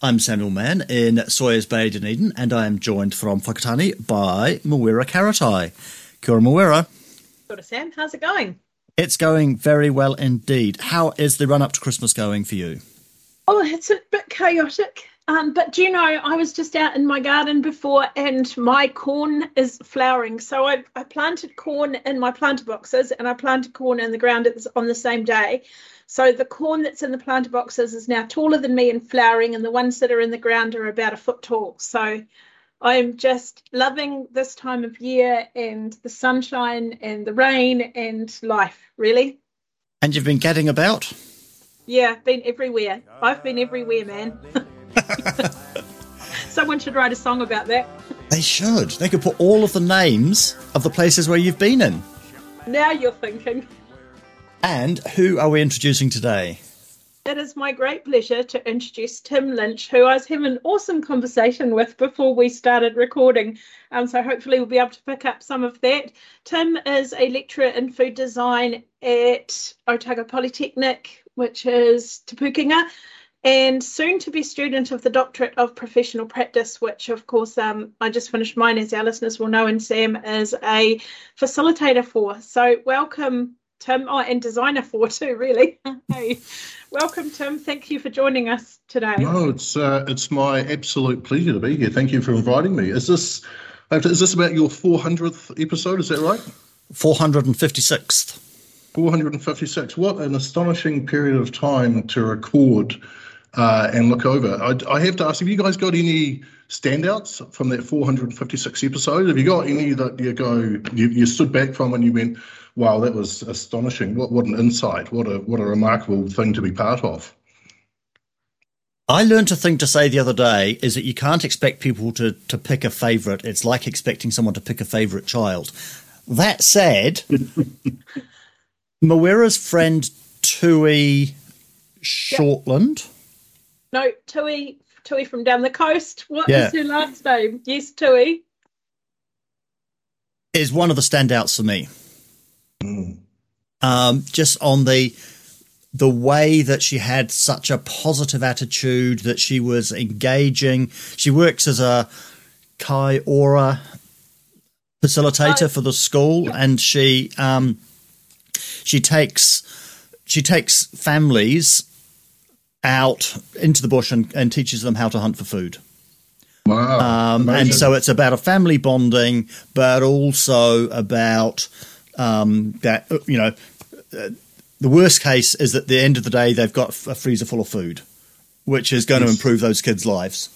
I'm Samuel Mann in Sawyers Bay, Dunedin, and I am joined from Whakatane by Mawera Karatai. Kia ora, Mawera. Kia ora, Sam. How's it going? It's going very well indeed. How is the run up to Christmas going for you? Oh, it's a bit chaotic. Um, but do you know, I was just out in my garden before and my corn is flowering. So I, I planted corn in my planter boxes and I planted corn in the ground on the same day. So the corn that's in the planter boxes is now taller than me and flowering, and the ones that are in the ground are about a foot tall. So I'm just loving this time of year and the sunshine and the rain and life, really. And you've been getting about? Yeah, been everywhere. I've been everywhere, man. Someone should write a song about that. They should. They could put all of the names of the places where you've been in. Now you're thinking. And who are we introducing today? It is my great pleasure to introduce Tim Lynch, who I was having an awesome conversation with before we started recording. Um, so hopefully we'll be able to pick up some of that. Tim is a lecturer in food design at Otago Polytechnic, which is Te and soon to be student of the Doctorate of Professional Practice, which of course um, I just finished mine, as our listeners will know, and Sam is a facilitator for. So welcome Tim, oh, and designer for too, really. hey, welcome, Tim. Thank you for joining us today. No, it's uh, it's my absolute pleasure to be here. Thank you for inviting me. Is this is this about your 400th episode? Is that right? 456th. 456. What an astonishing period of time to record uh, and look over. I, I, have to ask, have you guys got any standouts from that 456 episode? Have you got any that you go, you, you stood back from and you went, wow, that was astonishing. What what an insight. What a what a remarkable thing to be part of. I learned a thing to say the other day is that you can't expect people to, to pick a favourite. It's like expecting someone to pick a favourite child. That said, Mawera's friend Tui Shortland. Yep. No, Tui Tui from down the coast. What yeah. is her last name? Yes, Tui. Is one of the standouts for me. Mm. Um, just on the the way that she had such a positive attitude, that she was engaging. She works as a Kai Ora facilitator oh. for the school, and she um, she takes she takes families out into the bush and, and teaches them how to hunt for food. Wow! Um, and so it's about a family bonding, but also about um, that you know uh, the worst case is that at the end of the day they've got a freezer full of food, which is going yes. to improve those kids' lives.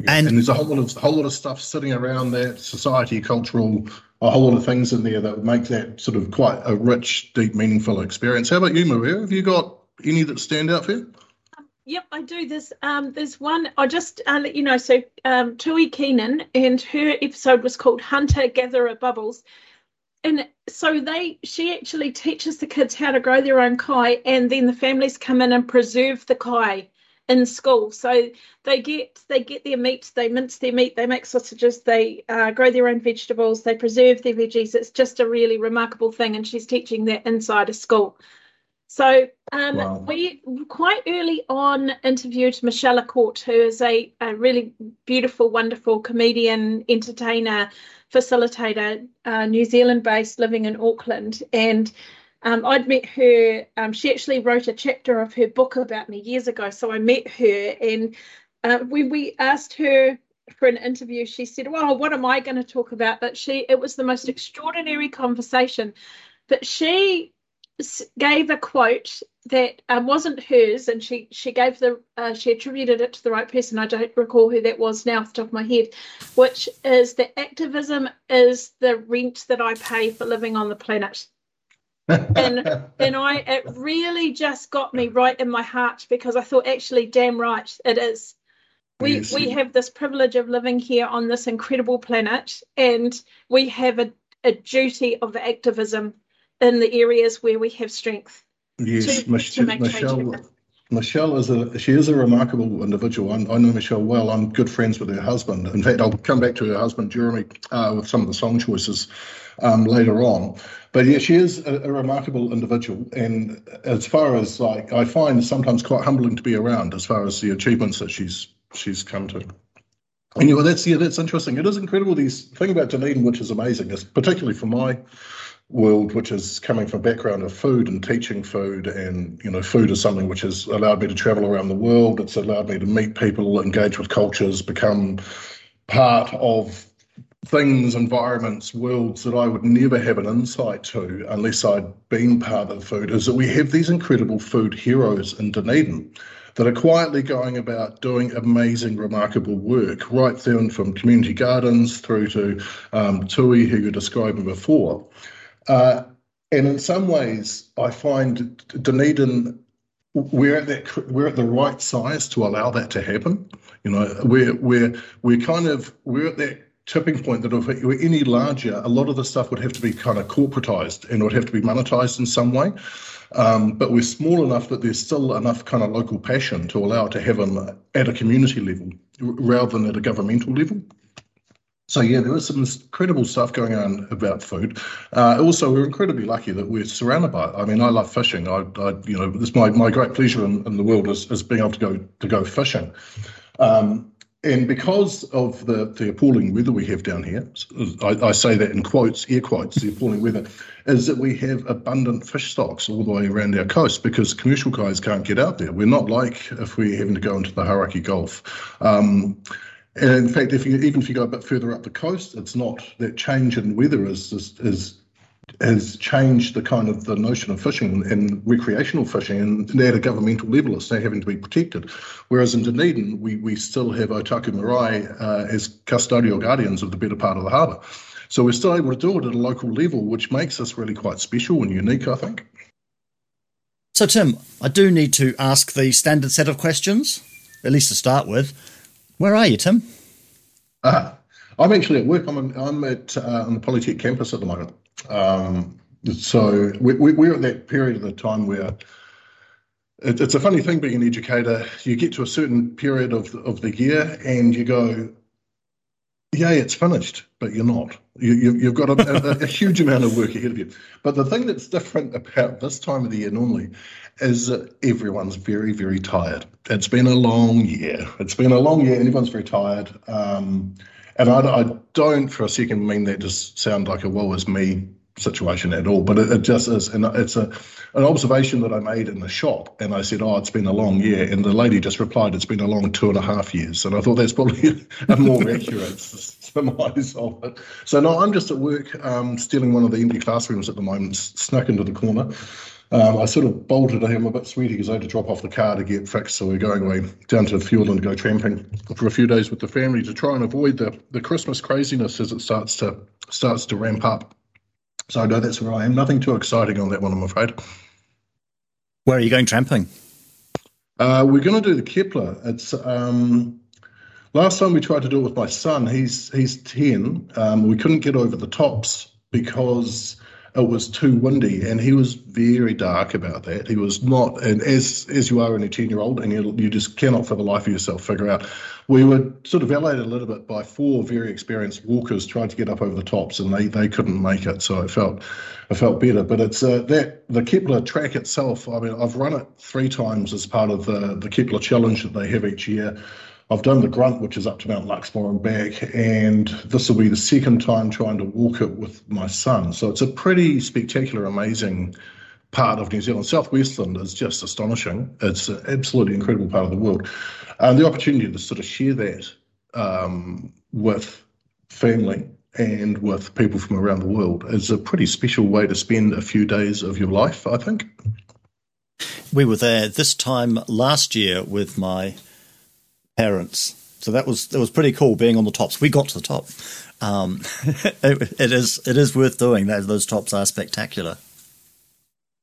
Yeah, and, and, there's a whole lot of a whole lot of stuff sitting around that society, cultural, a whole lot of things in there that would make that sort of quite a rich, deep, meaningful experience. How about you, Mawera? Have you got any that stand out for you? Yep, I do. There's um, there's one. I'll just uh, let you know. So um, Tui Keenan and her episode was called Hunter Gatherer Bubbles, and so they she actually teaches the kids how to grow their own kai and then the families come in and preserve the kai in school. So they get they get their meat they mince their meat they make sausages they uh, grow their own vegetables they preserve their veggies. It's just a really remarkable thing and she's teaching that inside a school so um, wow. we quite early on interviewed Michelle Court, who is a, a really beautiful, wonderful comedian, entertainer, facilitator, uh, New Zealand based, living in Auckland. And um, I'd met her, um, she actually wrote a chapter of her book about me years ago. So I met her, and uh, when we asked her for an interview, she said, "Well, what am I going to talk about?" But she, it was the most extraordinary conversation. But she gave a quote that um, wasn't hers, and she she gave the uh, she attributed it to the right person. I don't recall who that was now off the top of my head, which is that activism is the rent that I pay for living on the planet. and and I it really just got me right in my heart because I thought actually damn right it is. We yes. we have this privilege of living here on this incredible planet and we have a, a duty of activism in the areas where we have strength. Yes, to, Mich- to Michelle. Michelle is a she is a remarkable individual. I'm, i know Michelle well. I'm good friends with her husband. In fact, I'll come back to her husband Jeremy uh, with some of the song choices um, later on. But yeah, she is a, a, remarkable individual, and as far as like I find sometimes quite humbling to be around, as far as the achievements that she's she's come to. Know, that's yeah, that's interesting. It is incredible. These thing about Dunedin, which is amazing, is particularly for my world, which is coming from a background of food and teaching food, and you know, food is something which has allowed me to travel around the world. It's allowed me to meet people, engage with cultures, become part of things, environments, worlds that I would never have an insight to unless I'd been part of food. Is that we have these incredible food heroes in Dunedin that are quietly going about doing amazing, remarkable work, right down from community gardens through to um, Tui, who you described before. Uh, and in some ways, I find Dunedin we're at that we're at the right size to allow that to happen. You know, we're we're we're kind of we're at that tipping point that if it were any larger, a lot of the stuff would have to be kind of corporatized and would have to be monetized in some way. Um, but we're small enough that there's still enough kind of local passion to allow it to happen at a community level rather than at a governmental level. So yeah, there was some incredible stuff going on about food. Uh, also, we're incredibly lucky that we're surrounded by it. I mean, I love fishing. I, I you know, this my, my great pleasure in, in, the world is, is being able to go to go fishing. Um, and because of the, the appalling weather we have down here, I, I, say that in quotes, air quotes, the appalling weather, is that we have abundant fish stocks all the way around our coast because commercial guys can't get out there. We're not like if we're having to go into the Hauraki Gulf. Um, and in fact, if you even if you go a bit further up the coast, it's not that change in weather is is, is has changed the kind of the notion of fishing and recreational fishing, and at a governmental level, it's now having to be protected. Whereas in Dunedin, we we still have Otakou Marae uh, as custodial guardians of the better part of the harbour. So we're still able to do it at a local level, which makes us really quite special and unique, I think. So, Tim, I do need to ask the standard set of questions, at least to start with. Where are you, Tim? Uh, I'm actually at work. I'm, I'm at uh, on the Polytech campus at the moment. Um, so we, we, we're at that period of the time where it, it's a funny thing being an educator. You get to a certain period of of the year and you go, yeah, it's finished, but you're not. You, have got a, a, a, huge amount of work ahead of you. But the thing that's different about this time of the year normally is that everyone's very, very tired. It's been a long year. It's been a long year, everyone's very tired. Um, and I, I, don't for a second mean that just sound like a woe is me situation at all, but it, it just is. And it's a an observation that I made in the shop, and I said, "Oh, it's been a long year," and the lady just replied, "It's been a long two and a half years." And I thought that's probably a more accurate surmise of it. So no, I'm just at work, um, stealing one of the empty classrooms at the moment, snuck into the corner. Um, I sort of bolted. I'm a bit sweaty because I had to drop off the car to get fixed. So we're going away down to the Fiordland to go tramping for a few days with the family to try and avoid the, the Christmas craziness as it starts to starts to ramp up. So no, that's where I am. Nothing too exciting on that one, I'm afraid. Where are you going tramping? Uh, we're going to do the Kepler. It's um, last time we tried to do it with my son. He's he's ten. Um, we couldn't get over the tops because it was too windy, and he was very dark about that. He was not, and as as you are in a ten year old, and you, you just cannot for the life of yourself figure out. We were sort of validated a little bit by four very experienced walkers trying to get up over the tops, and they they couldn't make it. So it felt it felt better. But it's uh, that the Kepler track itself. I mean, I've run it three times as part of the the Kepler challenge that they have each year. I've done the grunt, which is up to Mount Luxmore and back, and this will be the second time trying to walk it with my son. So it's a pretty spectacular, amazing part of New Zealand. Southwestland is just astonishing. It's an absolutely incredible part of the world. And the opportunity to sort of share that um, with family and with people from around the world is a pretty special way to spend a few days of your life, I think. We were there this time last year with my parents. So that was that was pretty cool being on the tops. We got to the top. Um, it, it is it is worth doing. Those, tops are spectacular.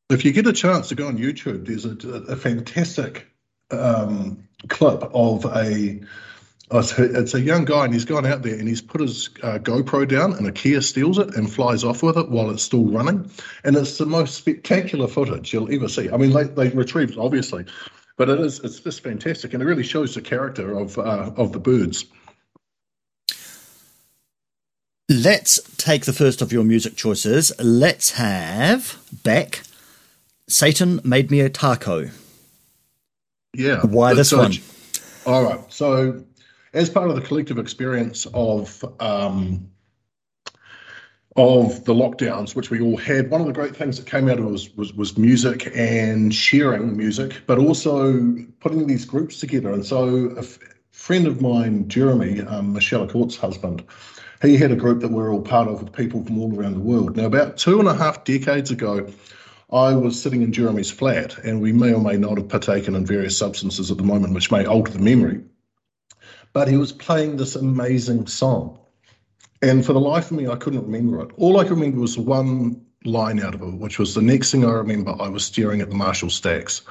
If you get a chance to go on YouTube, there's a, a fantastic um, clip of a it's a young guy and he's gone out there and he's put his uh, GoPro down and a kea steals it and flies off with it while it's still running. And it's the most spectacular footage you'll ever see. I mean, they, they retrieved it, obviously, but it is it's just fantastic and it really shows the character of uh, of the birds. Let's take the first of your music choices. Let's have Beck. Satan made me a taco. Yeah. Why this so, one? All right. So as part of the collective experience of um, of the lockdowns, which we all had, one of the great things that came out of it was, was, was music and sharing music, but also putting these groups together. And so, a f- friend of mine, Jeremy, um, Michelle Court's husband, he had a group that we're all part of with people from all around the world. Now, about two and a half decades ago, I was sitting in Jeremy's flat, and we may or may not have partaken in various substances at the moment, which may alter the memory but he was playing this amazing song. And for the life of me, I couldn't remember it. All I could remember was one line out of it, which was the next thing I remember, I was staring at the Marshall stacks.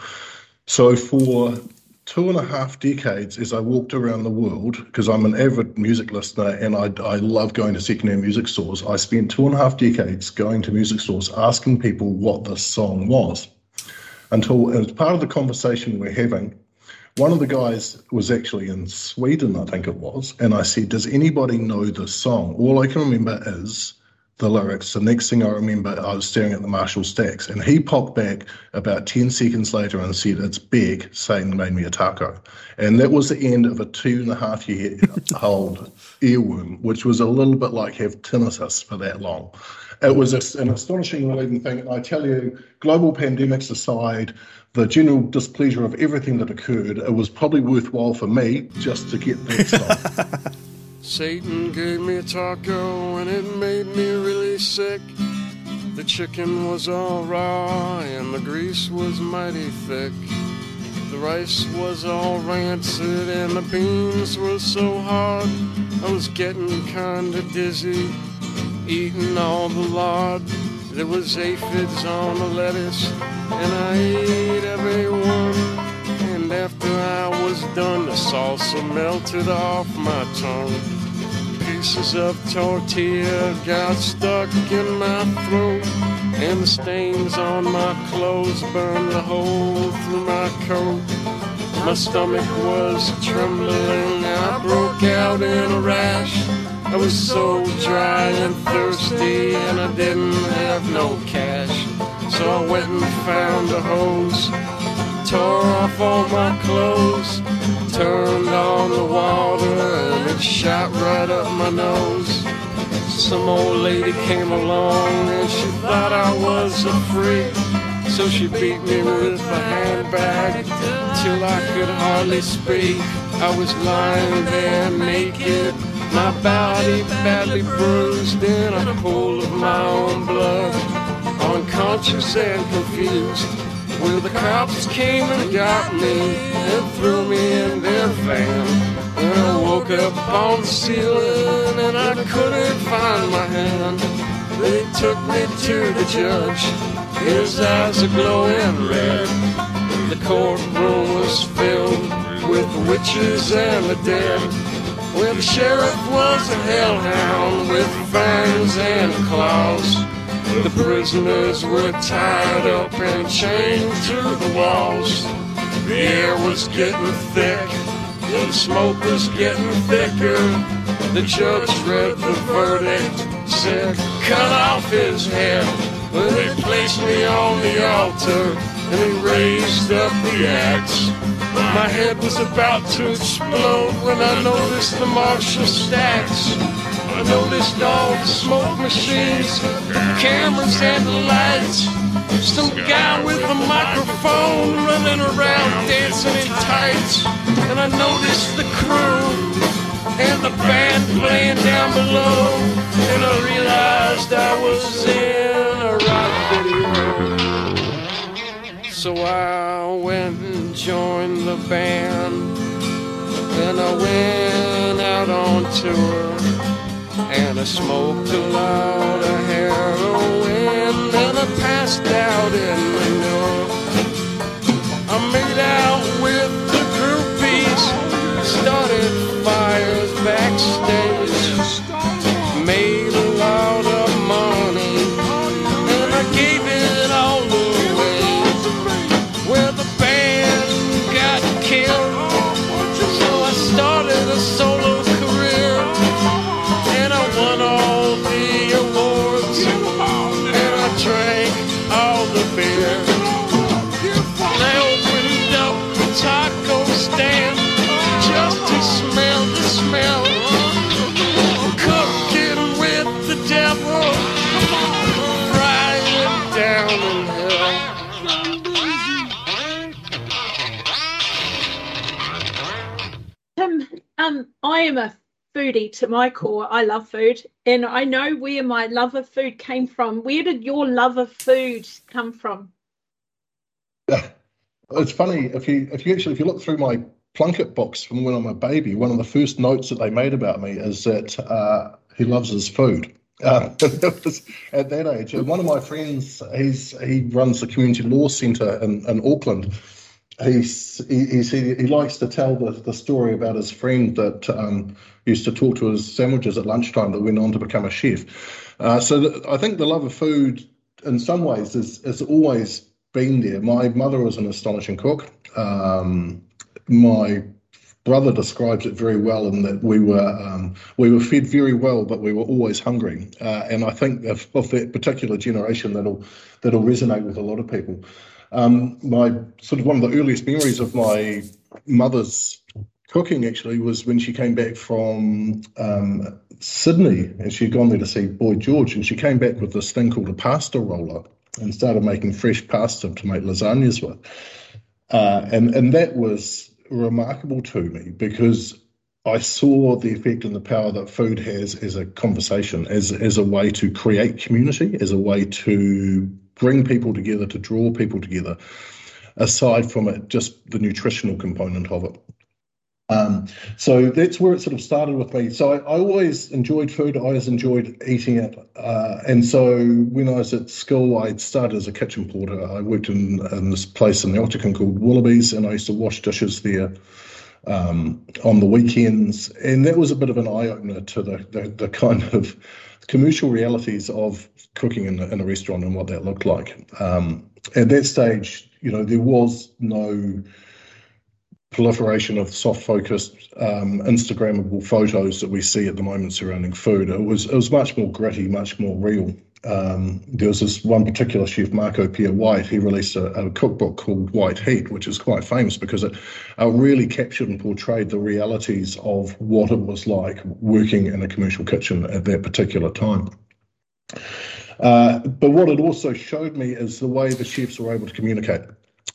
So for two and a half decades, as I walked around the world, because I'm an avid music listener and I, I love going to secondhand music stores, I spent two and a half decades going to music stores asking people what this song was. Until, as part of the conversation we're having, one of the guys was actually in Sweden, I think it was, and I said, Does anybody know this song? All I can remember is the lyrics. The next thing I remember, I was staring at the Marshall stacks, and he popped back about 10 seconds later and said, It's Beck Satan made me a taco. And that was the end of a two and a half year old earworm, which was a little bit like have tinnitus for that long. It was an astonishing, relieving thing. And I tell you, global pandemics aside, the general displeasure of everything that occurred, it was probably worthwhile for me just to get that song. Satan gave me a taco and it made me really sick. The chicken was all raw and the grease was mighty thick. The rice was all rancid and the beans were so hard. I was getting kinda dizzy, eating all the lard. There was aphids on the lettuce, and I ate every one. And after I was done, the salsa melted off my tongue. Pieces of tortilla got stuck in my throat, and the stains on my clothes burned a hole through my coat. My stomach was trembling, I broke out in a rash. I was so dry and thirsty, and I didn't have no cash. So I went and found a hose, tore off all my clothes, turned on the water, shot right up my nose. Some old lady came along, and she thought I was a freak. So she beat me with a handbag till I could hardly speak. I was lying there naked my body badly bruised in a pool of my own blood. Unconscious and confused. Well, the cops came and got me and threw me in their van. And I woke up on the ceiling and I couldn't find my hand. They took me to the judge. His eyes are glowing red. The courtroom was filled with witches and the dead. Well, the sheriff was a hellhound with fangs and claws. The prisoners were tied up and chained to the walls. The air was getting thick, the smoke was getting thicker. The judge read the verdict, said, cut off his head. Well, they placed me on the altar and he raised up the axe. My head was about to explode when I noticed the Marshall stacks. I noticed all the smoke machines, the cameras and the lights. Some guy with a microphone running around dancing in tights. And I noticed the crew and the band playing down below. And I realized I was in a rock video. So I went and joined the band. Then I went out on tour. And I smoked a lot of heroin. And I passed out in manure. I made out with the groupies, started fires backstage, am a foodie to my core. I love food, and I know where my love of food came from. Where did your love of food come from? It's funny if you if you actually if you look through my Plunket books from when I'm a baby, one of the first notes that they made about me is that uh, he loves his food. Uh, at that age, and one of my friends, he's he runs the community law centre in, in Auckland. He's, he he he likes to tell the, the story about his friend that um, used to talk to his sandwiches at lunchtime that went on to become a chef. Uh, so th- I think the love of food, in some ways, is is always been there. My mother was an astonishing cook. Um, my brother describes it very well in that we were um, we were fed very well, but we were always hungry. Uh, and I think of, of that particular generation, that'll that'll resonate with a lot of people. Um, my sort of one of the earliest memories of my mother's cooking actually was when she came back from um, Sydney and she'd gone there to see Boy George, and she came back with this thing called a pasta roller and started making fresh pasta to make lasagnas with. Uh, and and that was remarkable to me because I saw the effect and the power that food has as a conversation, as as a way to create community, as a way to bring people together, to draw people together. Aside from it, just the nutritional component of it. Um, so that's where it sort of started with me. So I, I always enjoyed food. I always enjoyed eating it. Uh, and so when I was at school, I started as a kitchen porter. I worked in, in this place in the Octagon called Wallabies, and I used to wash dishes there um, on the weekends. And that was a bit of an eye opener to the, the, the kind of commercial realities of cooking in a, in a restaurant and what that looked like. Um, at that stage, you know, there was no proliferation of soft focused um, instagrammable photos that we see at the moment surrounding food it was it was much more gritty much more real um, there was this one particular chef marco pierre white he released a, a, cookbook called white heat which is quite famous because it uh, really captured and portrayed the realities of what it was like working in a commercial kitchen at that particular time uh, but what it also showed me is the way the chefs were able to communicate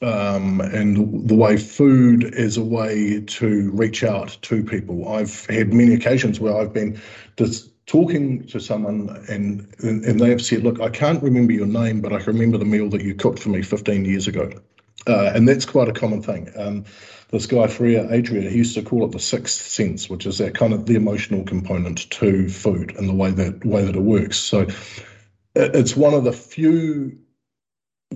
um, and the way food is a way to reach out to people. I've had many occasions where I've been just talking to someone and and they have said, "Look, I can't remember your name, but I can remember the meal that you cooked for me 15 years ago," uh, and that's quite a common thing. Um, this guy Ferran Adrià, he used to call it the sixth sense, which is that kind of the emotional component to food and the way that way that it works. So it's one of the few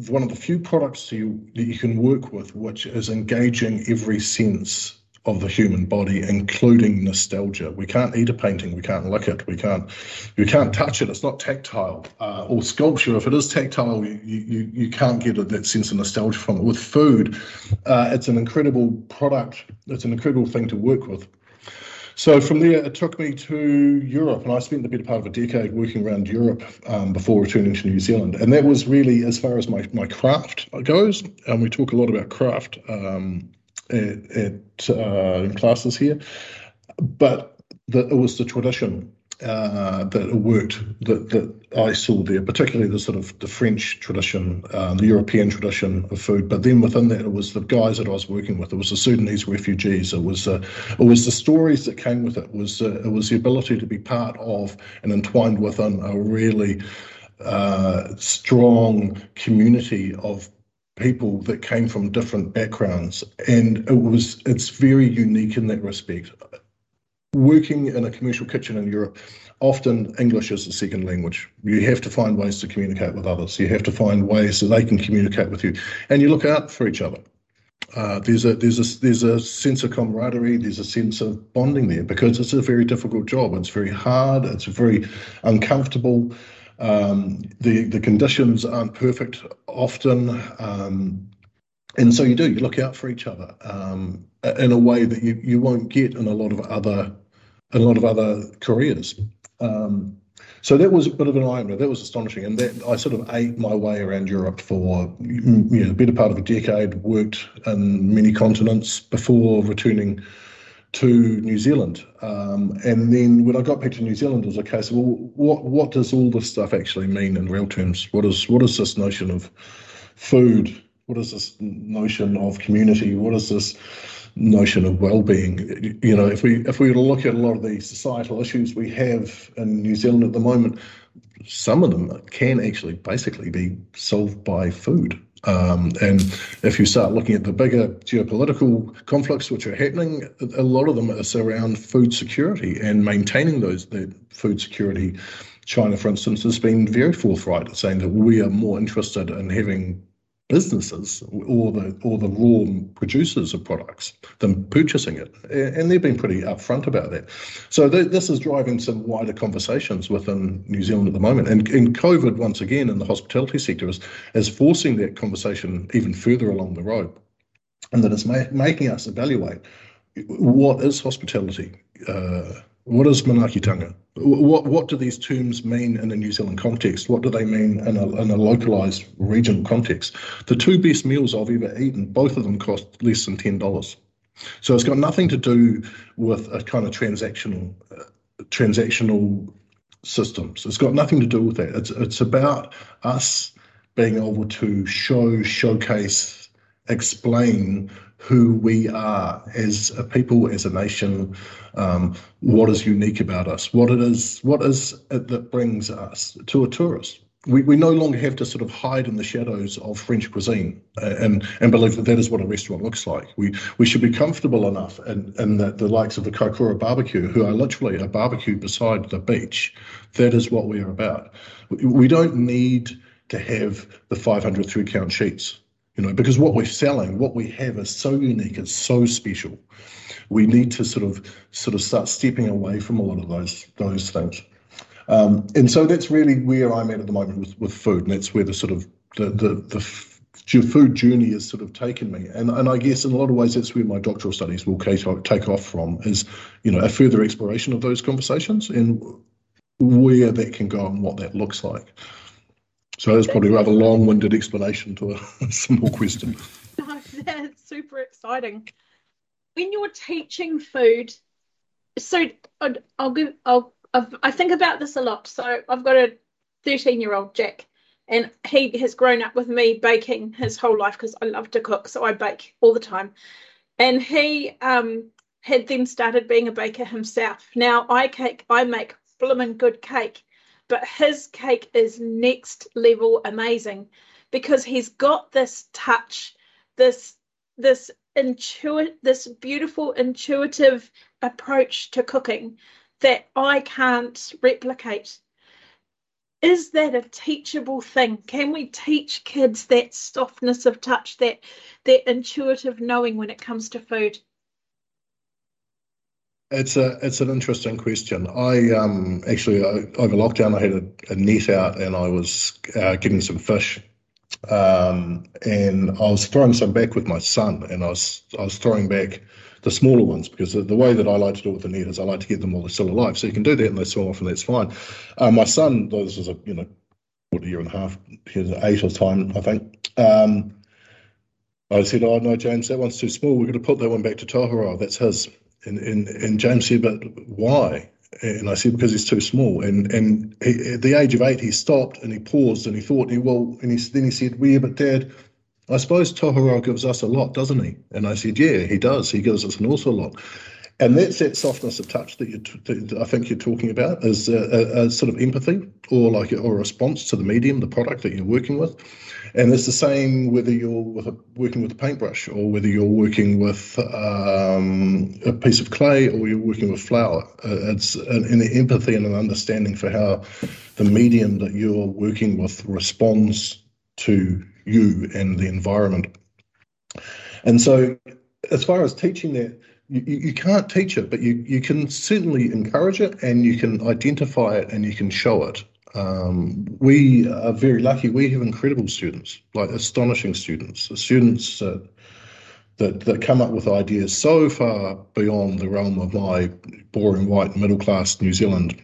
one of the few products you, that you can work with which is engaging every sense of the human body, including nostalgia. We can't eat a painting, we can't lick it, we can't you can't touch it. It's not tactile. Uh, or sculpture, if it is tactile, you you, you can't get that sense of nostalgia from it. With food, uh, it's an incredible product. It's an incredible thing to work with. So from there, it took me to Europe, and I spent the better part of a decade working around Europe um, before returning to New Zealand. And that was really as far as my, my craft goes. And we talk a lot about craft um, at, uh, classes here, but the, it was the tradition. uh, that worked that, that I saw there, particularly the sort of the French tradition, um, the European tradition of food. But then within that, it was the guys that I was working with. It was the Sudanese refugees. It was uh, it was the stories that came with it. it was uh, it was the ability to be part of and entwined within a really uh, strong community of people that came from different backgrounds, and it was it's very unique in that respect working in a commercial kitchen in Europe, often English is the second language. You have to find ways to communicate with others. You have to find ways that they can communicate with you, and you look out for each other. Uh, there's a there's a there's a sense of camaraderie. There's a sense of bonding there because it's a very difficult job. It's very hard. It's very uncomfortable. Um, the the conditions aren't perfect often. Um, and so you do you look out for each other um, in a way that you, you won't get in a lot of other in a lot of other careers. Um, so that was a bit of an eye opener. That was astonishing, and that I sort of ate my way around Europe for you know, the better part of a decade. Worked in many continents before returning to New Zealand, um, and then when I got back to New Zealand, it was a case of well, what what does all this stuff actually mean in real terms? What is what is this notion of food? What is this notion of community? What is this notion of well-being? You know, if we if we were to look at a lot of the societal issues we have in New Zealand at the moment, some of them can actually basically be solved by food. Um, and if you start looking at the bigger geopolitical conflicts which are happening, a lot of them are around food security and maintaining those the food security. China, for instance, has been very forthright saying that we are more interested in having businesses or the or the raw producers of products than purchasing it, and they've been pretty upfront about that. So th- this is driving some wider conversations within New Zealand at the moment, and, and COVID once again in the hospitality sector is is forcing that conversation even further along the road, and that it's ma- making us evaluate what is hospitality. Uh, what is Manaakitanga? What what do these terms mean in a New Zealand context? What do they mean in a, in a localized regional context? The two best meals I've ever eaten, both of them cost less than ten dollars. So it's got nothing to do with a kind of transactional uh, transactional systems. It's got nothing to do with that. It's it's about us being able to show, showcase, explain who we are as a people, as a nation, um, what is unique about us, what it is, what is it that brings us to a tourist. We, we no longer have to sort of hide in the shadows of French cuisine and, and believe that that is what a restaurant looks like. We we should be comfortable enough in, in that the likes of the Kaikoura barbecue, who are literally a barbecue beside the beach, that is what we are about. We, we don't need to have the 500 three count sheets you know, because what we're selling, what we have is so unique, it's so special. We need to sort of sort of start stepping away from a lot of those those things. Um, and so that's really where I'm at at the moment with, with food, and that's where the sort of the the, the food journey has sort of taken me. And and I guess in a lot of ways that's where my doctoral studies will take off from is you know a further exploration of those conversations and where that can go and what that looks like. So that's probably a rather long-winded explanation to a simple question. no, that's super exciting. When you're teaching food, so I'll give I'll I think about this a lot. So I've got a 13-year-old Jack, and he has grown up with me baking his whole life because I love to cook, so I bake all the time. And he um, had then started being a baker himself. Now I cake I make blooming good cake but his cake is next level amazing because he's got this touch, this this intuit this beautiful intuitive approach to cooking that I can't replicate. Is that a teachable thing? Can we teach kids that softness of touch, that that intuitive knowing when it comes to food? It's a it's an interesting question. I um actually uh, over lockdown I had a, a, net out and I was uh, getting some fish, um, and I was throwing some back with my son, and I was I was throwing back the smaller ones because the, the way that I like to do it with the net is I like to get them while they're still alive. So you can do that and they swim off and that's fine. Uh, my son, this was a you know what a year and a half, he was eight or time I think. Um, I said, "Oh no, James, that one's too small. We're going to put that one back to Tohara. That's his." And, and, and James said, but why? And I said, because he's too small. And and he, at the age of eight, he stopped and he paused and he thought, he, well, and he, then he said, well, but Dad, I suppose Tohoro gives us a lot, doesn't he? And I said, yeah, he does. He gives us an awful lot. And that's that softness of touch that, you I think you're talking about is a, a, a, sort of empathy or like a, or a response to the medium, the product that you're working with. And it's the same whether you're with a, working with a paintbrush or whether you're working with um, a piece of clay or you're working with flour. Uh, it's an, an empathy and an understanding for how the medium that you're working with responds to you and the environment. And so, as far as teaching that, you, you can't teach it, but you, you can certainly encourage it and you can identify it and you can show it. Um, we are very lucky. We have incredible students, like astonishing students, students that, that that come up with ideas so far beyond the realm of my boring white middle class New Zealand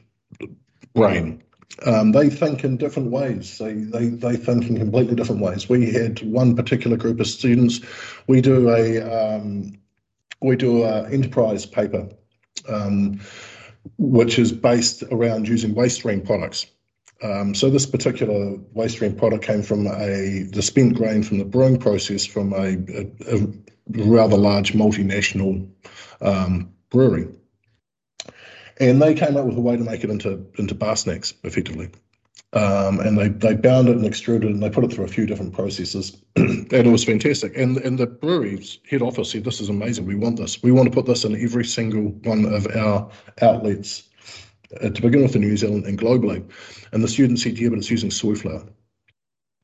brain. Um, they think in different ways. They, they they think in completely different ways. We had one particular group of students. We do a um, we do an enterprise paper, um, which is based around using waste stream products. Um, so this particular waste stream product came from a the spent grain from the brewing process from a, a, a rather large multinational um, brewery, and they came up with a way to make it into into bar snacks effectively. Um, and they, they bound it and extruded it and they put it through a few different processes. And it was fantastic. And and the brewery's head office said this is amazing. We want this. We want to put this in every single one of our outlets uh, to begin with in New Zealand and globally. And the student said yeah but it's using soy flour.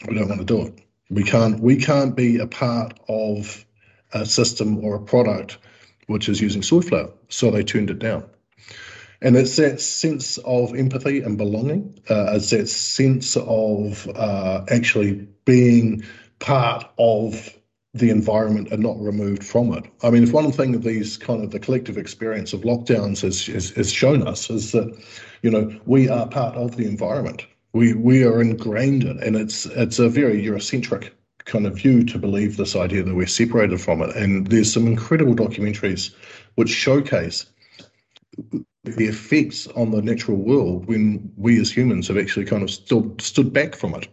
We don't want to do it. We can't we can't be a part of a system or a product which is using soy flour. So they turned it down and it's that sense of empathy and belonging. Uh, it's that sense of uh, actually being part of the environment and not removed from it. I mean, if one thing of these kind of the collective experience of lockdowns has, has, has shown us is that, you know, we are part of the environment. We we are ingrained in, and it's it's a very Eurocentric kind of view to believe this idea that we're separated from it. And there's some incredible documentaries which showcase the effects on the natural world when we as humans have actually kind of stood stood back from it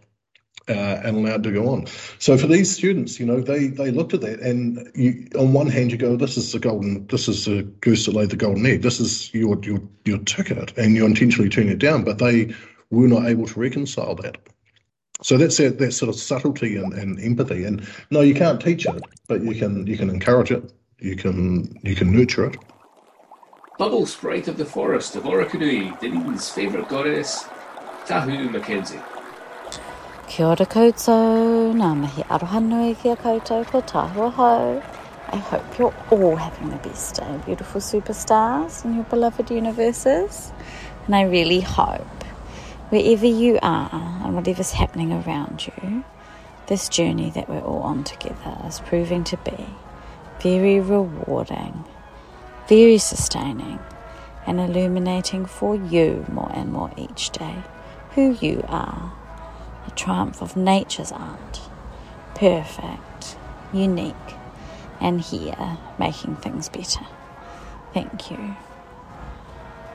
uh, and allowed to go on. So for these students, you know, they they looked at that, and you, on one hand, you go, "This is the golden, this is the goose that laid the golden egg. This is your your your ticket," and you intentionally turn it down. But they were not able to reconcile that. So that's that, that sort of subtlety and, and empathy. And no, you can't teach it, but you can you can encourage it. You can you can nurture it. Bubble Sprite of the Forest of Orokonui, Dunedin's favourite goddess, Tahu Mackenzie. Kia ora koutou, ngā mihi aroha nui ki a koutou, ko tāhua hou. I hope you're all having the best day, beautiful superstars in your beloved universes. And I really hope, wherever you are and whatever's happening around you, this journey that we're all on together is proving to be very rewarding very sustaining and illuminating for you more and more each day who you are, a triumph of nature's art, perfect, unique, and here making things better. Thank you.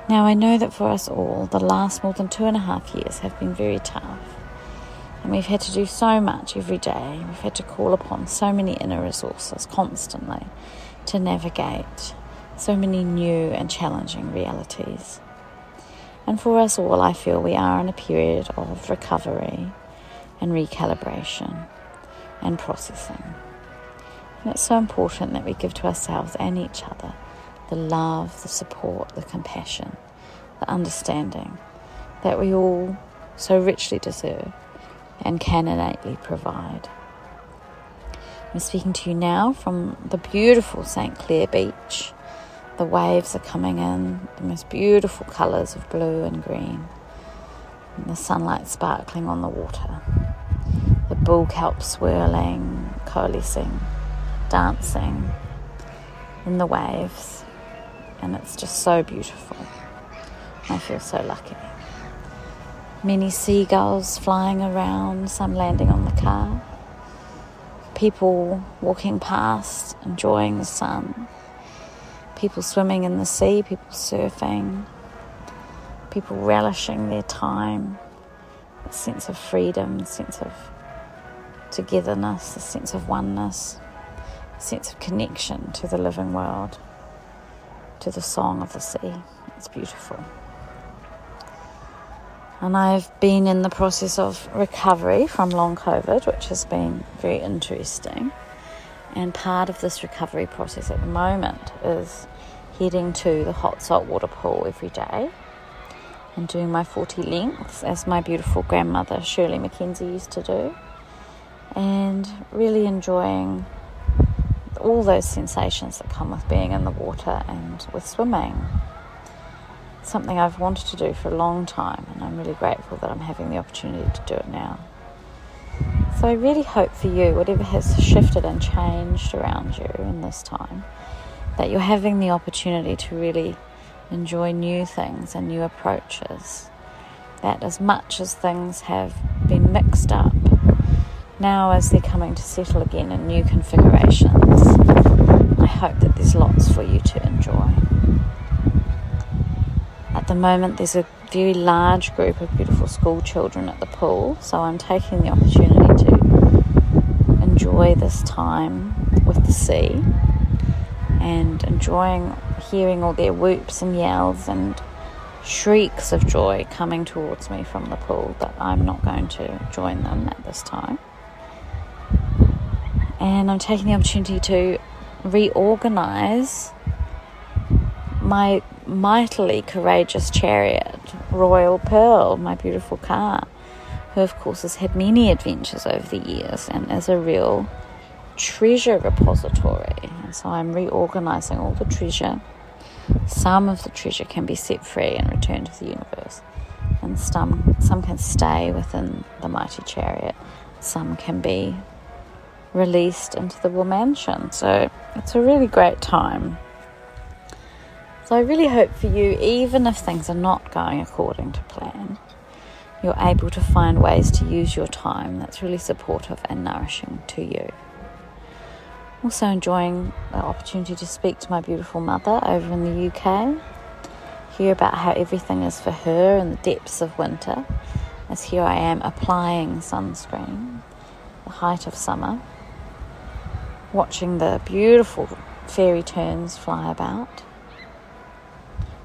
Now, I know that for us all, the last more than two and a half years have been very tough. And we've had to do so much every day. We've had to call upon so many inner resources constantly to navigate so many new and challenging realities. And for us all, I feel we are in a period of recovery and recalibration and processing. And it's so important that we give to ourselves and each other the love, the support, the compassion, the understanding that we all so richly deserve and can innately provide. I'm speaking to you now from the beautiful St. Clair Beach the waves are coming in, the most beautiful colours of blue and green, and the sunlight sparkling on the water. The bull kelp swirling, coalescing, dancing in the waves, and it's just so beautiful. I feel so lucky. Many seagulls flying around, some landing on the car. People walking past, enjoying the sun people swimming in the sea, people surfing, people relishing their time, a sense of freedom, sense of togetherness, a sense of oneness, a sense of connection to the living world, to the song of the sea. It's beautiful. And I've been in the process of recovery from long COVID, which has been very interesting. And part of this recovery process at the moment is heading to the hot saltwater pool every day and doing my 40 lengths as my beautiful grandmother Shirley McKenzie used to do, and really enjoying all those sensations that come with being in the water and with swimming. something I've wanted to do for a long time, and I'm really grateful that I'm having the opportunity to do it now. So I really hope for you, whatever has shifted and changed around you in this time, that you're having the opportunity to really enjoy new things and new approaches. That as much as things have been mixed up, now as they're coming to settle again in new configurations, I hope that there's lots for you to enjoy. At the moment, there's a very large group of beautiful school children at the pool, so I'm taking the opportunity to enjoy this time with the sea and enjoying hearing all their whoops and yells and shrieks of joy coming towards me from the pool, but I'm not going to join them at this time. And I'm taking the opportunity to reorganize my mightily courageous chariot, Royal Pearl, my beautiful car, who, of course, has had many adventures over the years and is a real treasure repository. So I'm reorganizing all the treasure. Some of the treasure can be set free and returned to the universe, and some, some can stay within the mighty chariot, some can be released into the Will Mansion. So it's a really great time. So I really hope for you, even if things are not going according to plan, you're able to find ways to use your time that's really supportive and nourishing to you. Also, enjoying the opportunity to speak to my beautiful mother over in the UK, hear about how everything is for her in the depths of winter, as here I am applying sunscreen, the height of summer, watching the beautiful fairy terns fly about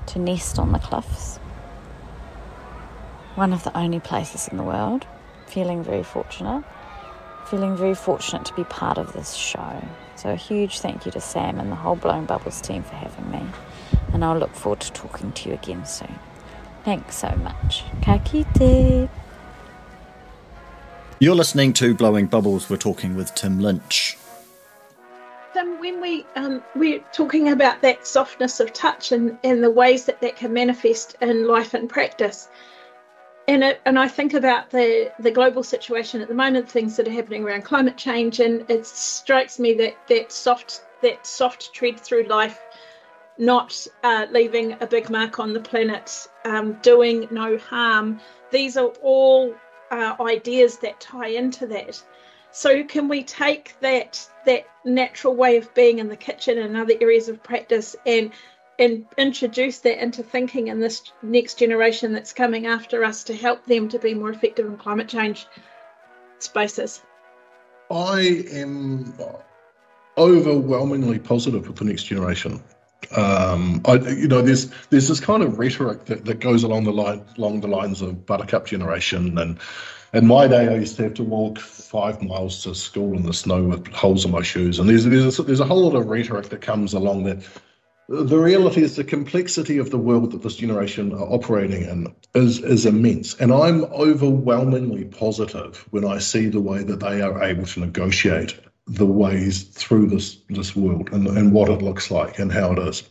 to nest on the cliffs. One of the only places in the world. Feeling very fortunate. Feeling very fortunate to be part of this show. So, a huge thank you to Sam and the whole Blowing Bubbles team for having me. And I'll look forward to talking to you again soon. Thanks so much. Ka kite. You're listening to Blowing Bubbles. We're talking with Tim Lynch. um, when we um, we're talking about that softness of touch and, and the ways that that can manifest in life and practice, and it, and I think about the the global situation at the moment, things that are happening around climate change, and it strikes me that that soft that soft tread through life, not uh, leaving a big mark on the planet, um, doing no harm. These are all uh, ideas that tie into that. So can we take that that natural way of being in the kitchen and other areas of practice and and introduce that into thinking in this next generation that's coming after us to help them to be more effective in climate change spaces? I am overwhelmingly positive with the next generation. Um, I, you know, there's there's this kind of rhetoric that, that goes along the line along the lines of Buttercup generation and in my day, I used to have to walk five miles to school in the snow with holes in my shoes. And there's there's a, there's a whole lot of rhetoric that comes along that. The reality is the complexity of the world that this generation are operating in is is immense, and I'm overwhelmingly positive when I see the way that they are able to negotiate the ways through this this world and, and what it looks like and how it is.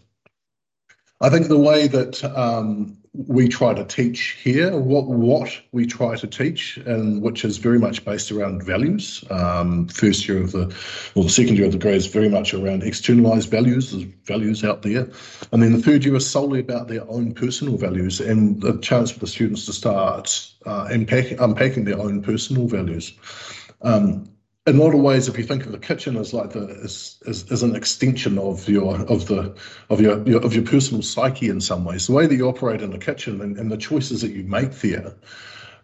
I think the way that um, we try to teach here, what what we try to teach, and which is very much based around values. Um, first year of the, or the second year of the grade is very much around externalized values. There's values out there, and then the third year is solely about their own personal values and the chance for the students to start uh, unpack, unpacking their own personal values. Um, in a lot of ways, if you think of the kitchen as like the as, as, as an extension of your of the of your, your, of your personal psyche in some ways, the way that you operate in the kitchen and, and the choices that you make there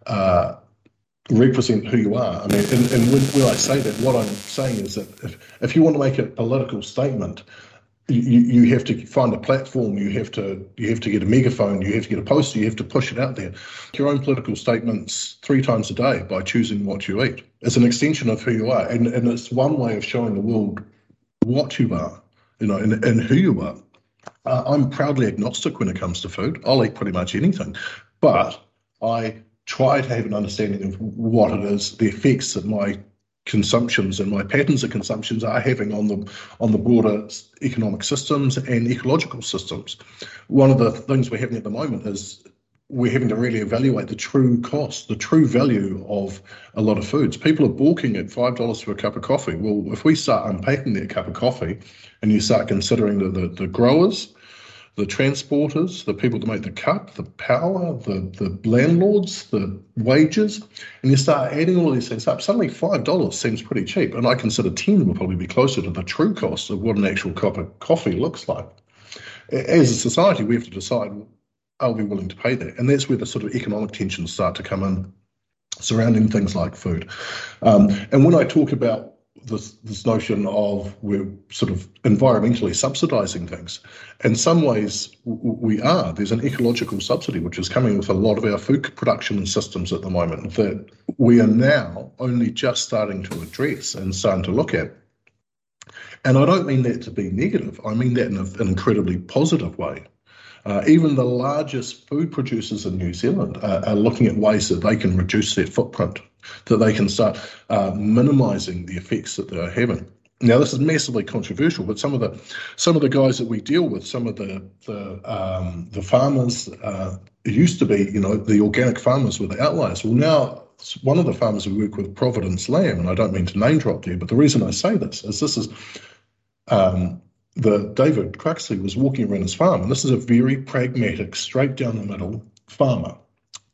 uh, represent who you are. I mean, and, and when, when I say that, what I'm saying is that if, if you want to make a political statement, you, you have to find a platform. You have to you have to get a megaphone. You have to get a poster. You have to push it out there. Your own political statements three times a day by choosing what you eat. It's an extension of who you are, and and it's one way of showing the world what you are, you know, and, and who you are. Uh, I'm proudly agnostic when it comes to food. I'll eat pretty much anything, but I try to have an understanding of what it is, the effects that my consumptions and my patterns of consumptions are having on the on the broader economic systems and ecological systems. One of the things we're having at the moment is we're having to really evaluate the true cost, the true value of a lot of foods. People are balking at five dollars for a cup of coffee. Well, if we start unpacking that cup of coffee and you start considering the, the, the growers, the transporters, the people to make the cup, the power, the, the landlords, the wages, and you start adding all these things up, suddenly $5 seems pretty cheap. And I consider 10 will probably be closer to the true cost of what an actual cup of coffee looks like. As a society, we have to decide are we willing to pay that? And that's where the sort of economic tensions start to come in surrounding things like food. Um, and when I talk about this this notion of we're sort of environmentally subsidizing things. In some ways, we are. There's an ecological subsidy which is coming with a lot of our food production systems at the moment that we are now only just starting to address and starting to look at. And I don't mean that to be negative. I mean that in a, an incredibly positive way. Uh, even the largest food producers in New Zealand are, are looking at ways that they can reduce their footprint that they can start uh, minimizing the effects that they're having. Now, this is massively controversial, but some of the some of the guys that we deal with, some of the the, um, the farmers uh, used to be, you know, the organic farmers were the outliers. Well, now one of the farmers we work with, Providence Lamb, and I don't mean to name drop there, but the reason I say this is this is um, the David Cruxley was walking around his farm, and this is a very pragmatic, straight down the middle farmer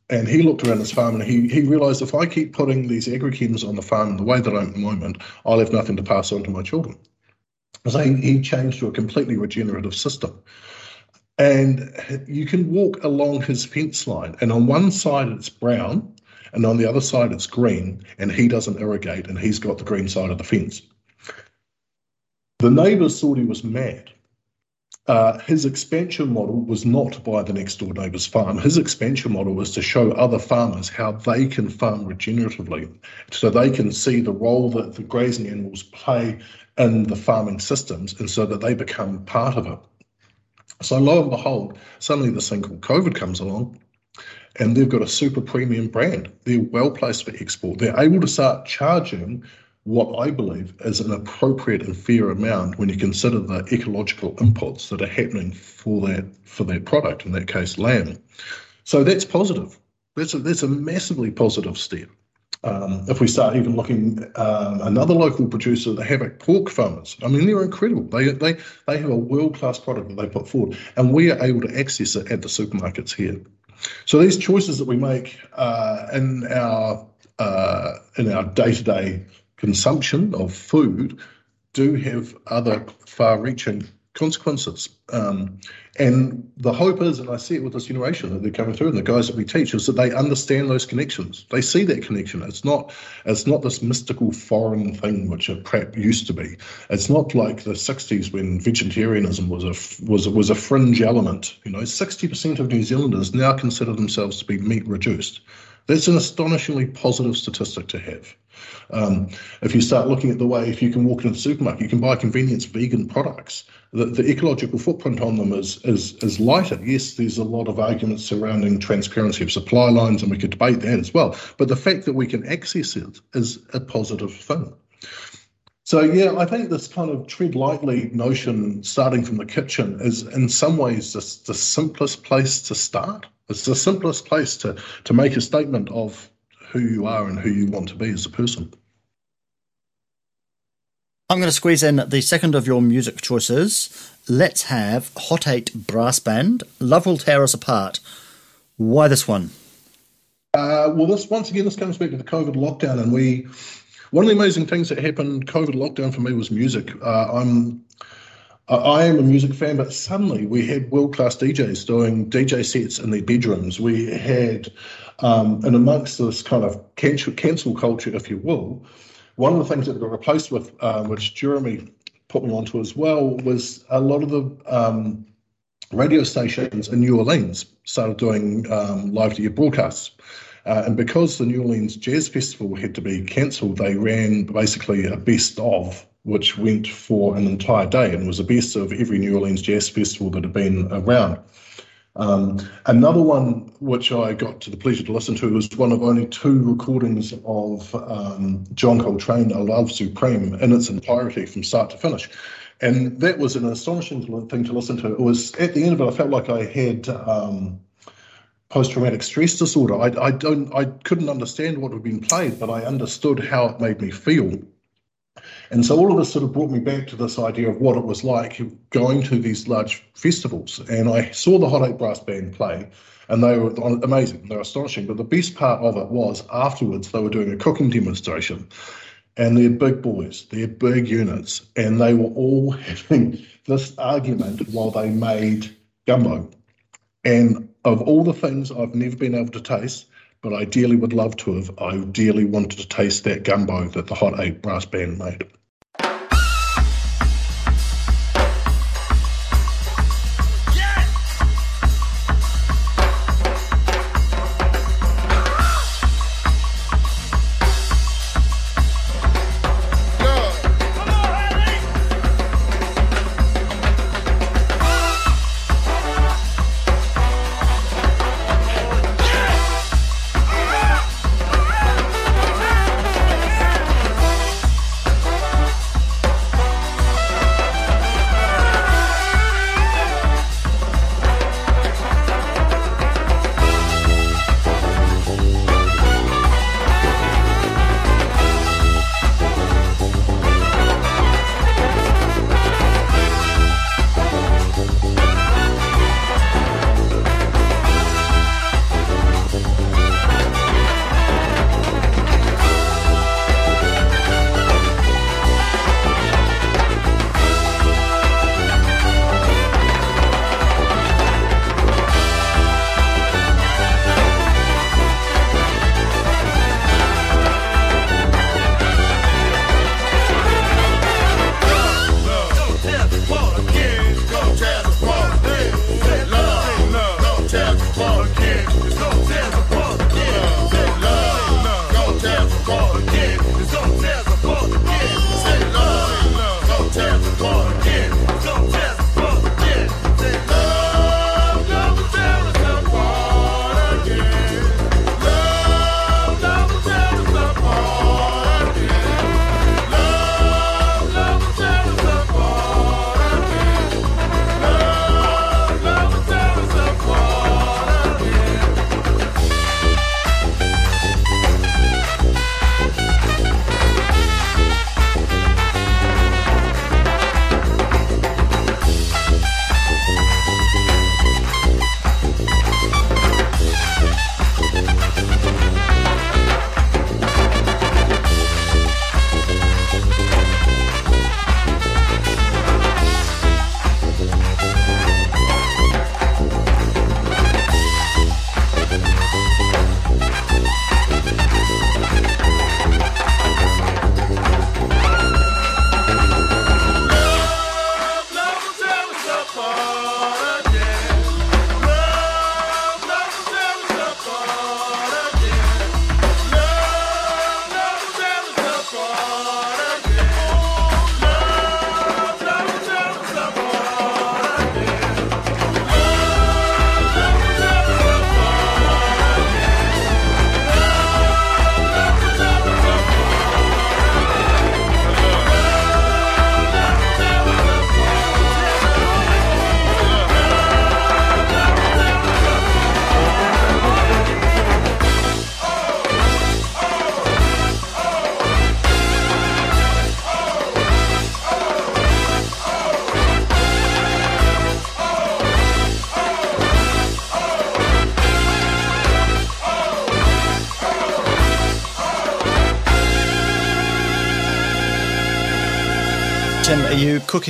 and he looked around his farm and he, he realized if I keep putting these agrochems on the farm the way that I am at the moment, I'll have nothing to pass on to my children. So he, he changed to a completely regenerative system. And you can walk along his fence line, and on one side it's brown, and on the other side it's green, and he doesn't irrigate, and he's got the green side of the fence. The neighbours thought he was mad uh, his expansion model was not to buy the next door neighbour's farm. His expansion model was to show other farmers how they can farm regeneratively, so they can see the role that the grazing animals play in the farming systems, and so that they become part of it. So lo and behold, suddenly this thing called COVID comes along, and they've got a super premium brand. They're well placed for export. They're able to start charging what I believe is an appropriate and fair amount when you consider the ecological inputs that are happening for that for that product, in that case, lamb. So that's positive. That's a, that's a massively positive step. Um, if we start even looking um, another local producer, the Havoc pork farmers. I mean, they're incredible. They they they have a world class product that they put forward, and we are able to access it at the supermarkets here. So these choices that we make uh, in our uh, in our day to day consumption of food do have other far reaching consequences. Um, and the hope is, and I see it with this generation that they're coming through, and the guys that we teach, is that they understand those connections. They see that connection. It's not, it's not this mystical foreign thing which a prep used to be. It's not like the '60s when vegetarianism was a was was a fringe element. You know, 60% of New Zealanders now consider themselves to be meat reduced. That's an astonishingly positive statistic to have. Um, if you start looking at the way, if you can walk into the supermarket, you can buy convenience vegan products. The, the ecological footprint on them is, is is lighter. Yes, there's a lot of arguments surrounding transparency of supply lines, and we could debate that as well. But the fact that we can access it is a positive thing. So yeah, I think this kind of tread lightly notion, starting from the kitchen, is in some ways just the simplest place to start. It's the simplest place to, to make a statement of who you are and who you want to be as a person. I'm going to squeeze in the second of your music choices. Let's have Hot 8 Brass Band, Love Will Tear Us Apart. Why this one? Uh, well, this once again, this comes back to the COVID lockdown, and we one of the amazing things that happened COVID lockdown for me was music. Uh, I'm I am a music fan, but suddenly we had world class DJs doing DJ sets in their bedrooms. We had, um, and amongst this kind of cancel, cancel culture, if you will, one of the things that got replaced with, um, which Jeremy put me onto as well, was a lot of the um, radio stations in New Orleans started doing um, live to air broadcasts. Uh, and because the New Orleans Jazz Festival had to be cancelled, they ran basically a best of, which went for an entire day and was a best of every New Orleans Jazz Festival that had been around. Um, another one which I got to the pleasure to listen to was one of only two recordings of um, John Coltrane, A Love Supreme, in its entirety from start to finish. And that was an astonishing thing to listen to. It was at the end of it, I felt like I had um, post-traumatic stress disorder. I, I don't, I couldn't understand what had been played, but I understood how it made me feel. And so all of this sort of brought me back to this idea of what it was like going to these large festivals. And I saw the Hot Eight Brass Band play, and they were amazing. They were astonishing. But the best part of it was afterwards, they were doing a cooking demonstration. And they're big boys, they're big units, and they were all having this argument while they made gumbo. And of all the things I've never been able to taste, but I dearly would love to have, I dearly wanted to taste that gumbo that the Hot Eight Brass Band made.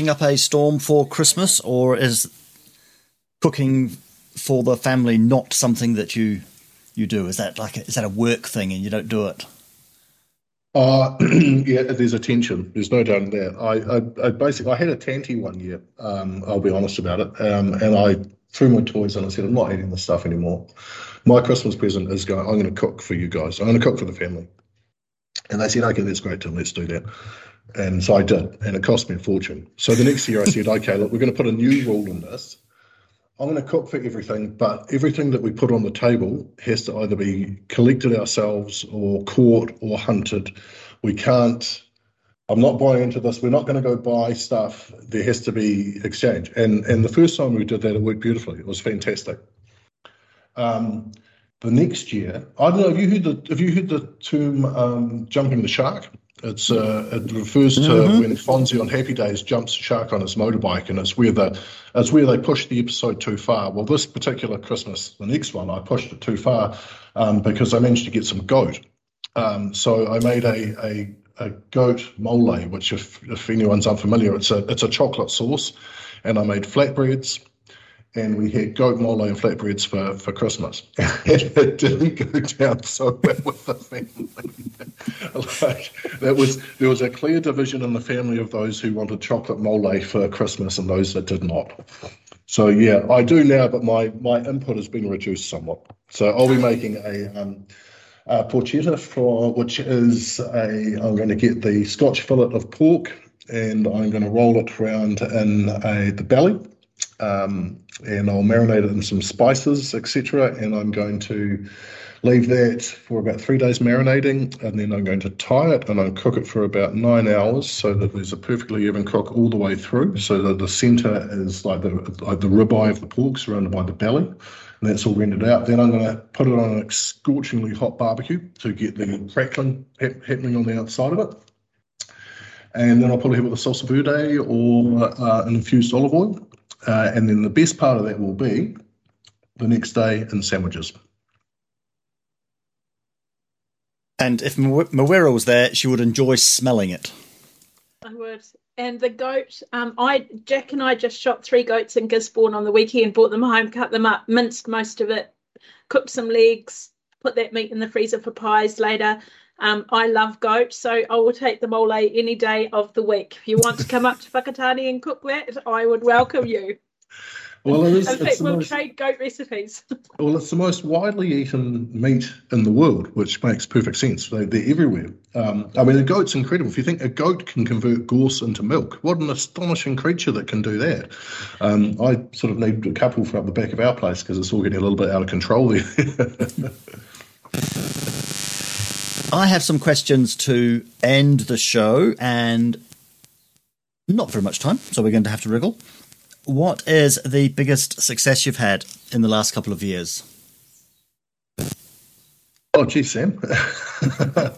Up a storm for Christmas, or is cooking for the family not something that you you do? Is that like a, is that a work thing and you don't do it? Uh, yeah, there's a tension. There's no doubt in that. I, I, I basically I had a tanty one year. Um, I'll be honest about it. Um, and I threw my toys and said, I'm not eating this stuff anymore. My Christmas present is going. I'm going to cook for you guys. I'm going to cook for the family. And they said, okay, that's great, Tim. Let's do that. And so I did, and it cost me a fortune. So the next year I said, okay, look, we're going to put a new rule in this. I'm going to cook for everything, but everything that we put on the table has to either be collected ourselves or caught or hunted. We can't. I'm not buying into this. We're not going to go buy stuff. There has to be exchange. And and the first time we did that, it worked beautifully. It was fantastic. Um, the next year, I don't know. Have you heard the Have you heard the term um, jumping the shark? It's uh, it refers to mm-hmm. when Fonzie on Happy Days jumps a shark on his motorbike, and it's where the it's where they push the episode too far. Well, this particular Christmas, the next one, I pushed it too far um, because I managed to get some goat. Um, so I made a, a a goat mole, which if if anyone's unfamiliar, it's a it's a chocolate sauce, and I made flatbreads and we had goat mole and flatbreads for, for Christmas. it didn't go down so well with the family. like, that was there was a clear division in the family of those who wanted chocolate mole for Christmas and those that did not. So yeah, I do now, but my my input has been reduced somewhat. So I'll be making a. Um, a porchetta for which is a I'm going to get the Scotch fillet of pork and I'm going to roll it around in a the belly um, and I'll marinate it in some spices, etc. And I'm going to leave that for about three days marinating, and then I'm going to tie it and I'll cook it for about nine hours so that there's a perfectly even cook all the way through, so that the centre is like the like the ribeye of the pork surrounded by the belly. And that's all rendered out. Then I'm going to put it on a scorchingly hot barbecue to get the crackling happening on the outside of it. And then I'll probably have it with a salsa verde or uh, an infused olive oil uh, and then the best part of that will be the next day in sandwiches. And if Mawera was there, she would enjoy smelling it. I would. And the goat, um, I Jack and I just shot three goats in Gisborne on the weekend, brought them home, cut them up, minced most of it, cooked some legs, put that meat in the freezer for pies later. Um, I love goat, so I will take the mole any day of the week. If you want to come up to Whakatane and cook that, I would welcome you. Well, it is. In fact, we'll most, trade goat recipes. well, it's the most widely eaten meat in the world, which makes perfect sense. They, are everywhere. Um, I mean, a goat's incredible. If you think a goat can convert gorse into milk, what an astonishing creature that can do that. Um, I sort of need a couple for up the back of our place because it's all getting a little bit out of control there. I have some questions to end the show, and not very much time, so we're going to have to wriggle. What is the biggest success you've had in the last couple of years? Oh, gee, Sam. uh,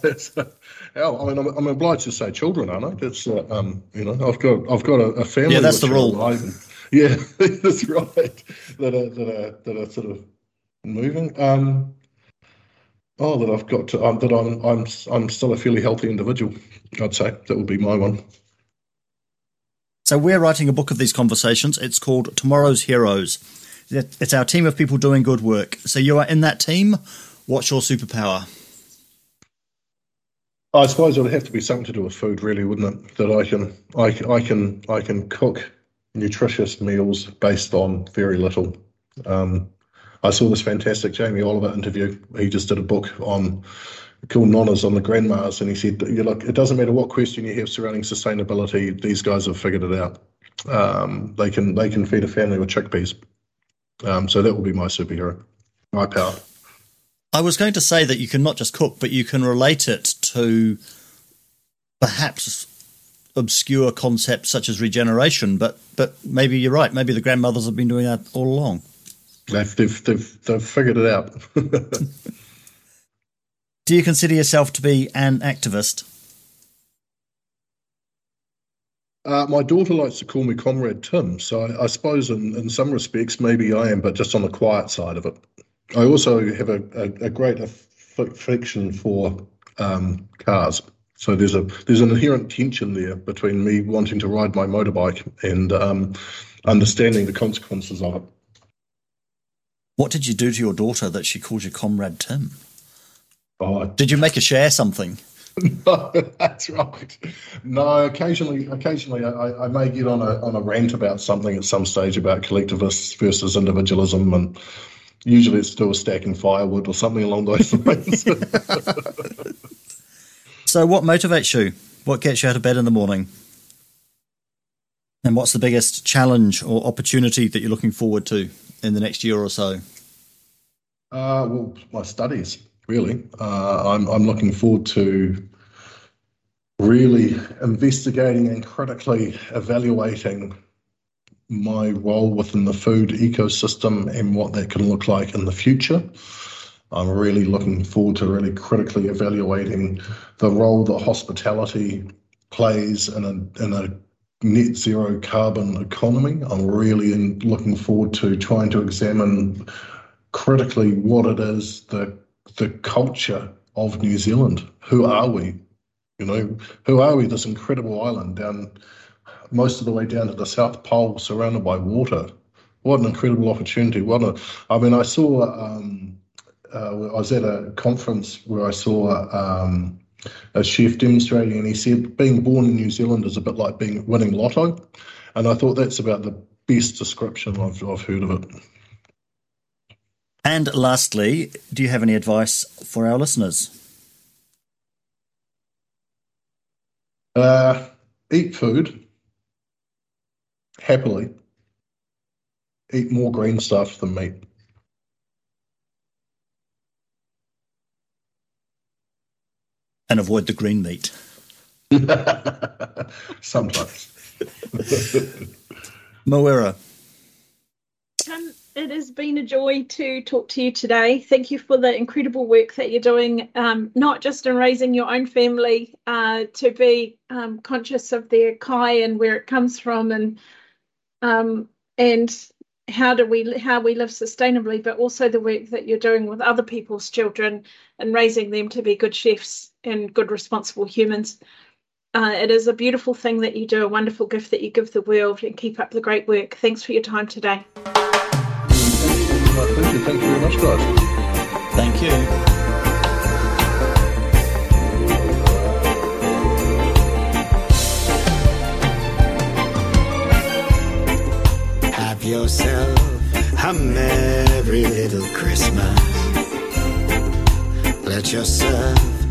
I mean, I'm, I'm, obliged to say children, aren't I? That's, uh, um, you know, I've got, I've got a, a family. Yeah, that's the rule. Yeah, that's right. That are, that are, that are sort of moving. Um, Oh, that I've got to, um, that I'm I'm I'm still a fairly healthy individual. I'd say that would be my one. So we're writing a book of these conversations. It's called Tomorrow's Heroes. It's our team of people doing good work. So you are in that team. What's your superpower? I suppose it would have to be something to do with food, really, wouldn't it? That I can I, I can I can cook nutritious meals based on very little. Um, I saw this fantastic Jamie Oliver interview. He just did a book on called Nonnas on the grandmas, and he said, you look, it doesn't matter what question you have surrounding sustainability, these guys have figured it out. Um, they can they can feed a family with chickpeas. Um, so that will be my superhero, my power. I was going to say that you can not just cook, but you can relate it to perhaps obscure concepts such as regeneration. But but maybe you're right. Maybe the grandmothers have been doing that all along. They've they've they've, they've figured it out. Do you consider yourself to be an activist? Uh, my daughter likes to call me Comrade Tim, so I, I, suppose in, in some respects maybe I am, but just on the quiet side of it. I also have a, a, a great affection for um, cars, So there's a there's an inherent tension there between me wanting to ride my motorbike and um, understanding the consequences of it. What did you do to your daughter that she called you Comrade Tim? Oh, Did you make her share something? no, that's right. No, occasionally, occasionally, I, I may get on a on a rant about something at some stage about collectivists versus individualism, and usually it's still stacking firewood or something along those lines. So, what motivates you? What gets you out of bed in the morning? And what's the biggest challenge or opportunity that you're looking forward to in the next year or so? Uh, well, my studies, really. Uh, I'm, I'm looking forward to really investigating and critically evaluating my role within the food ecosystem and what that can look like in the future. I'm really looking forward to really critically evaluating the role that hospitality plays in a, in a net zero carbon economy. I'm really in, looking forward to trying to examine critically what it is the the culture of New Zealand. Who are we? You know, who are we? This incredible island down most of the way down to the South Pole, surrounded by water. What an incredible opportunity! What a, I mean, I saw. Um, uh, I was at a conference where I saw um, a chef demonstrating, and he said, "Being born in New Zealand is a bit like being winning lotto," and I thought that's about the best description I've, I've heard of it. And lastly, do you have any advice for our listeners? Uh, eat food happily. Eat more green stuff than meat. And avoid the green meat. Sometimes. Moira, Um, it has been a joy to talk to you today. Thank you for the incredible work that you're doing, um, not just in raising your own family, uh, to be um, conscious of their kai and where it comes from, and um, and how do we how we live sustainably, but also the work that you're doing with other people's children and raising them to be good chefs and good responsible humans. Uh, it is a beautiful thing that you do, a wonderful gift that you give the world, and keep up the great work. Thanks for your time today. Thank you. Thank you very much, guys. thank you. Have yourself a merry little Christmas. Let yourself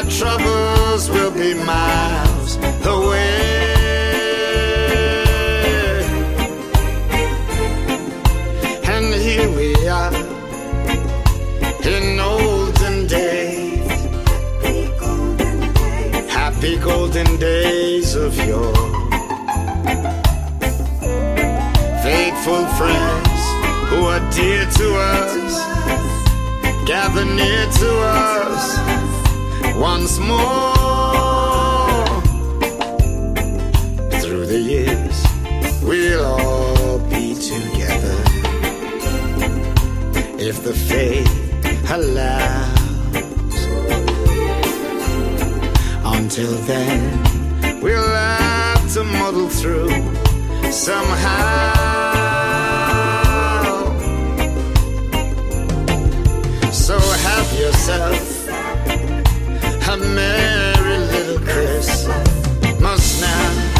our troubles will be miles away. And here we are in olden days, happy golden days of yore. faithful friends who are dear to us gather near to us once more. Through the years, we'll all be together if the fate allows. Until then, we'll have to muddle through somehow. So have yourself a merry little Christmas now.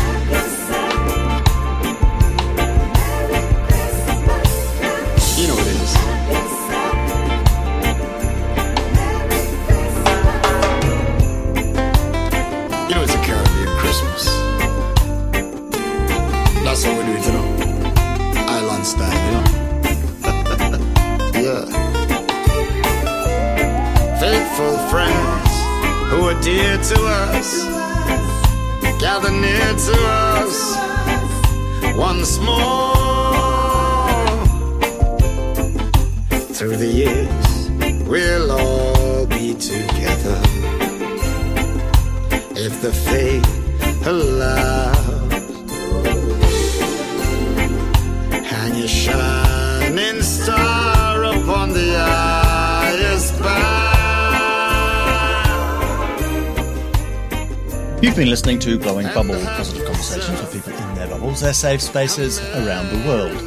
Listening to Blowing Bubble, positive conversations with people in their bubbles, their safe spaces around the world.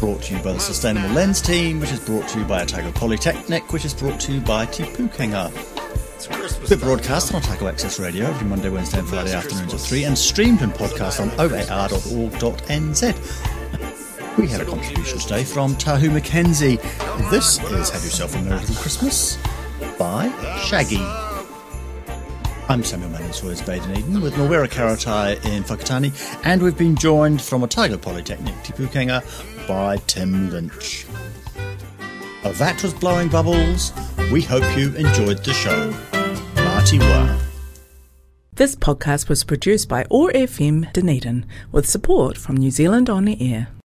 Brought to you by the Sustainable Lens team, which is brought to you by Otago Polytechnic, which is brought to you by Te Pūkenga. We're broadcast on Otago Access Radio every Monday, Wednesday, and Friday afternoons at 3 and streamed and podcast on oar.org.nz. We had a contribution today from Tahu McKenzie. This is Have Yourself a Merry Little Christmas by Shaggy. I'm Samuel is Bay Dunedin, with Mawera Karatai in Whakatane, and we've been joined from Otago Polytechnic, Te Pūkenga, by Tim Lynch. Oh, that was Blowing Bubbles. We hope you enjoyed the show. Marty Wa. This podcast was produced by OAR FM Dunedin with support from New Zealand On the Air.